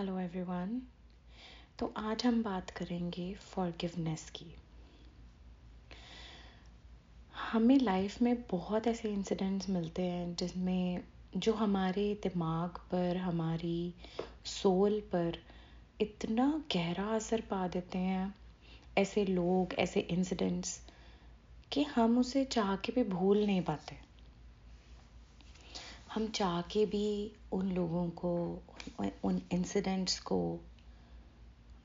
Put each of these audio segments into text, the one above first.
Hello everyone तो आज हम बात करेंगे फॉरगिवनेस की। हमें लाइफ में बहुत ऐसे इंसिडेंट्स मिलते हैं जिसमें जो हमारे दिमाग पर, हमारी सोल पर इतना गहरा असर पा देते हैं, ऐसे लोग, ऐसे इंसिडेंट्स कि हम उसे चाह के भी भूल नहीं पाते। हम चाह के भी उन लोगों को उन इंसिडेंट्स को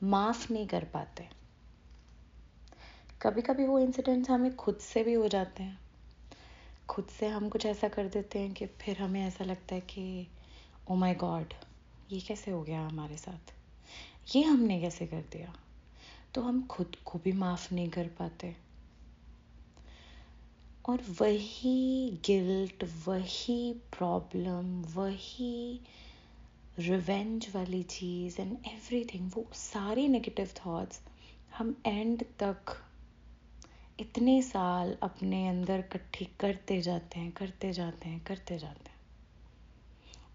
माफ़ नहीं कर पाते। कभी कभी वो इंसिडेंट्स हमें खुद से भी हो जाते हैं। खुद से हम कुछ ऐसा कर देते हैं कि फिर हमें ऐसा लगता है कि ओ माय गॉड ये कैसे हो गया हमारे साथ? ये हमने कैसे कर दिया? तो हम खुद को भी माफ़ नहीं कर पाते। और वही गिल्ट वही प्रॉब्लम वही रिवेंज वाली चीज़ एंड एवरीथिंग वो सारी नेगेटिव थॉट्स हम एंड तक इतने साल अपने अंदर इकट्ठी करते जाते हैं, करते जाते हैं, करते जाते हैं।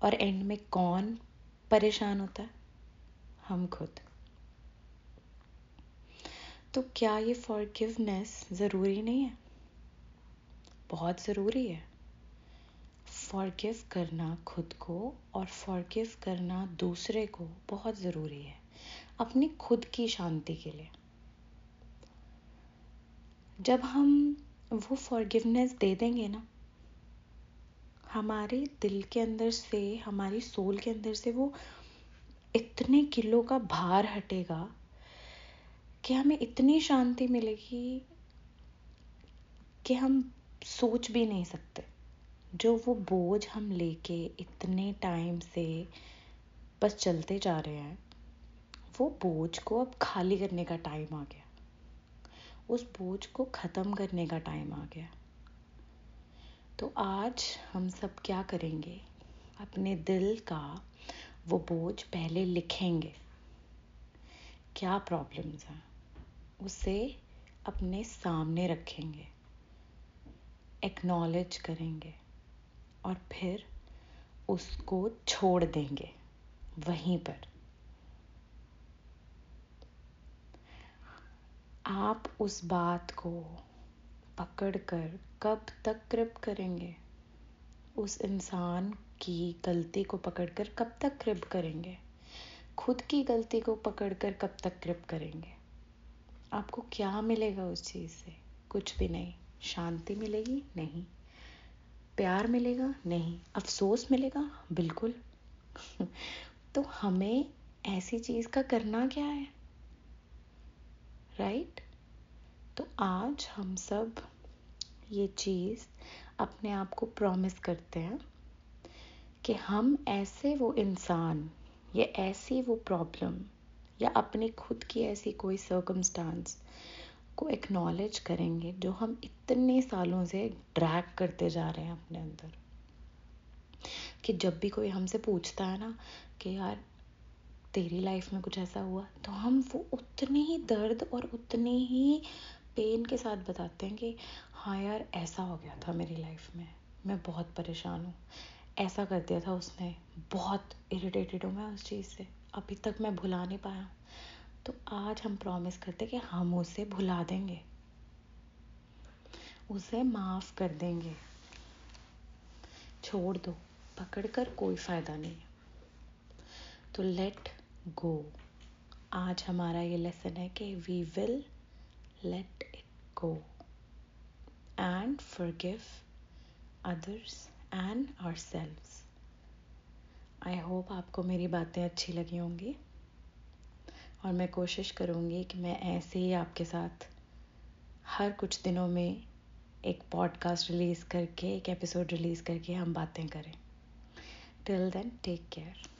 और एंड में कौन परेशान होता है? हम खुद। तो क्या ये फॉरगिवनेस ज़रूरी नहीं है? बहुत ज़रूरी है। फॉरगिव करना खुद को और फॉरगिव करना दूसरे को बहुत ज़रूरी है, अपनी खुद की शांति के लिए। जब हम वो फॉरगिवनेस दे देंगे ना, हमारे दिल के अंदर से, हमारी सोल के अंदर से वो इतने किलो का भार हटेगा कि हमें इतनी शांति मिलेगी कि हम सोच भी नहीं सकते। जो वो बोझ हम लेके इतने टाइम से बस चलते जा रहे हैं, वो बोझ को अब खाली करने का टाइम आ गया। उस बोझ को ख़त्म करने का टाइम आ गया। तो आज हम सब क्या करेंगे? अपने दिल का वो बोझ पहले लिखेंगे। क्या प्रॉब्लम्स हैं? उसे अपने सामने रखेंगे। एक्नॉलेज करेंगे। और फिर उसको छोड़ देंगे वहीं पर। आप उस बात को पकड़कर कब तक क्रिप करेंगे? उस इंसान की गलती को पकड़कर कब तक क्रिप करेंगे? खुद की गलती को पकड़कर कब तक क्रिप करेंगे? आपको क्या मिलेगा उस चीज़ से? कुछ भी नहीं। शांति मिलेगी? नहीं। प्यार मिलेगा? नहीं। अफसोस मिलेगा? बिल्कुल। तो हमें ऐसी चीज़ का करना क्या है? राइट तो आज हम सब ये चीज़ अपने आप को प्रॉमिस करते हैं कि हम ऐसे वो इंसान या ऐसी वो प्रॉब्लम या अपने खुद की ऐसी कोई सर्कमस्टांस को एक्नॉलेज करेंगे, जो हम इतने सालों से ड्रैग करते जा रहे हैं अपने अंदर। कि जब भी कोई हमसे पूछता है ना, कि यार, तेरी लाइफ में कुछ ऐसा हुआ तो हम वो उतने ही दर्द और उतने ही पेन के साथ बताते हैं कि हाँ यार, ऐसा हो गया था मेरी लाइफ में। मैं बहुत परेशान हूँ। ऐसा कर दिया था उसने। बहुत इरिटेटेड हूँ मैं उस चीज़ से। अभी तक मैं भुला नहीं पाया। तो आज हम प्रॉमिस करते कि हम उसे भुला देंगे। उसे माफ़ कर देंगे। छोड़ दो, पकड़कर कोई फ़ायदा नहीं तो लेट गो आज हमारा ये लेसन है कि we will let it go and forgive others and selves I hope आपको मेरी बातें अच्छी लगी होंगी। और मैं कोशिश करूँगी कि मैं ऐसे ही आपके साथ हर कुछ दिनों में एक पॉडकास्ट रिलीज़ करके, एक एपिसोड रिलीज़ करके हम बातें करें। Till then take care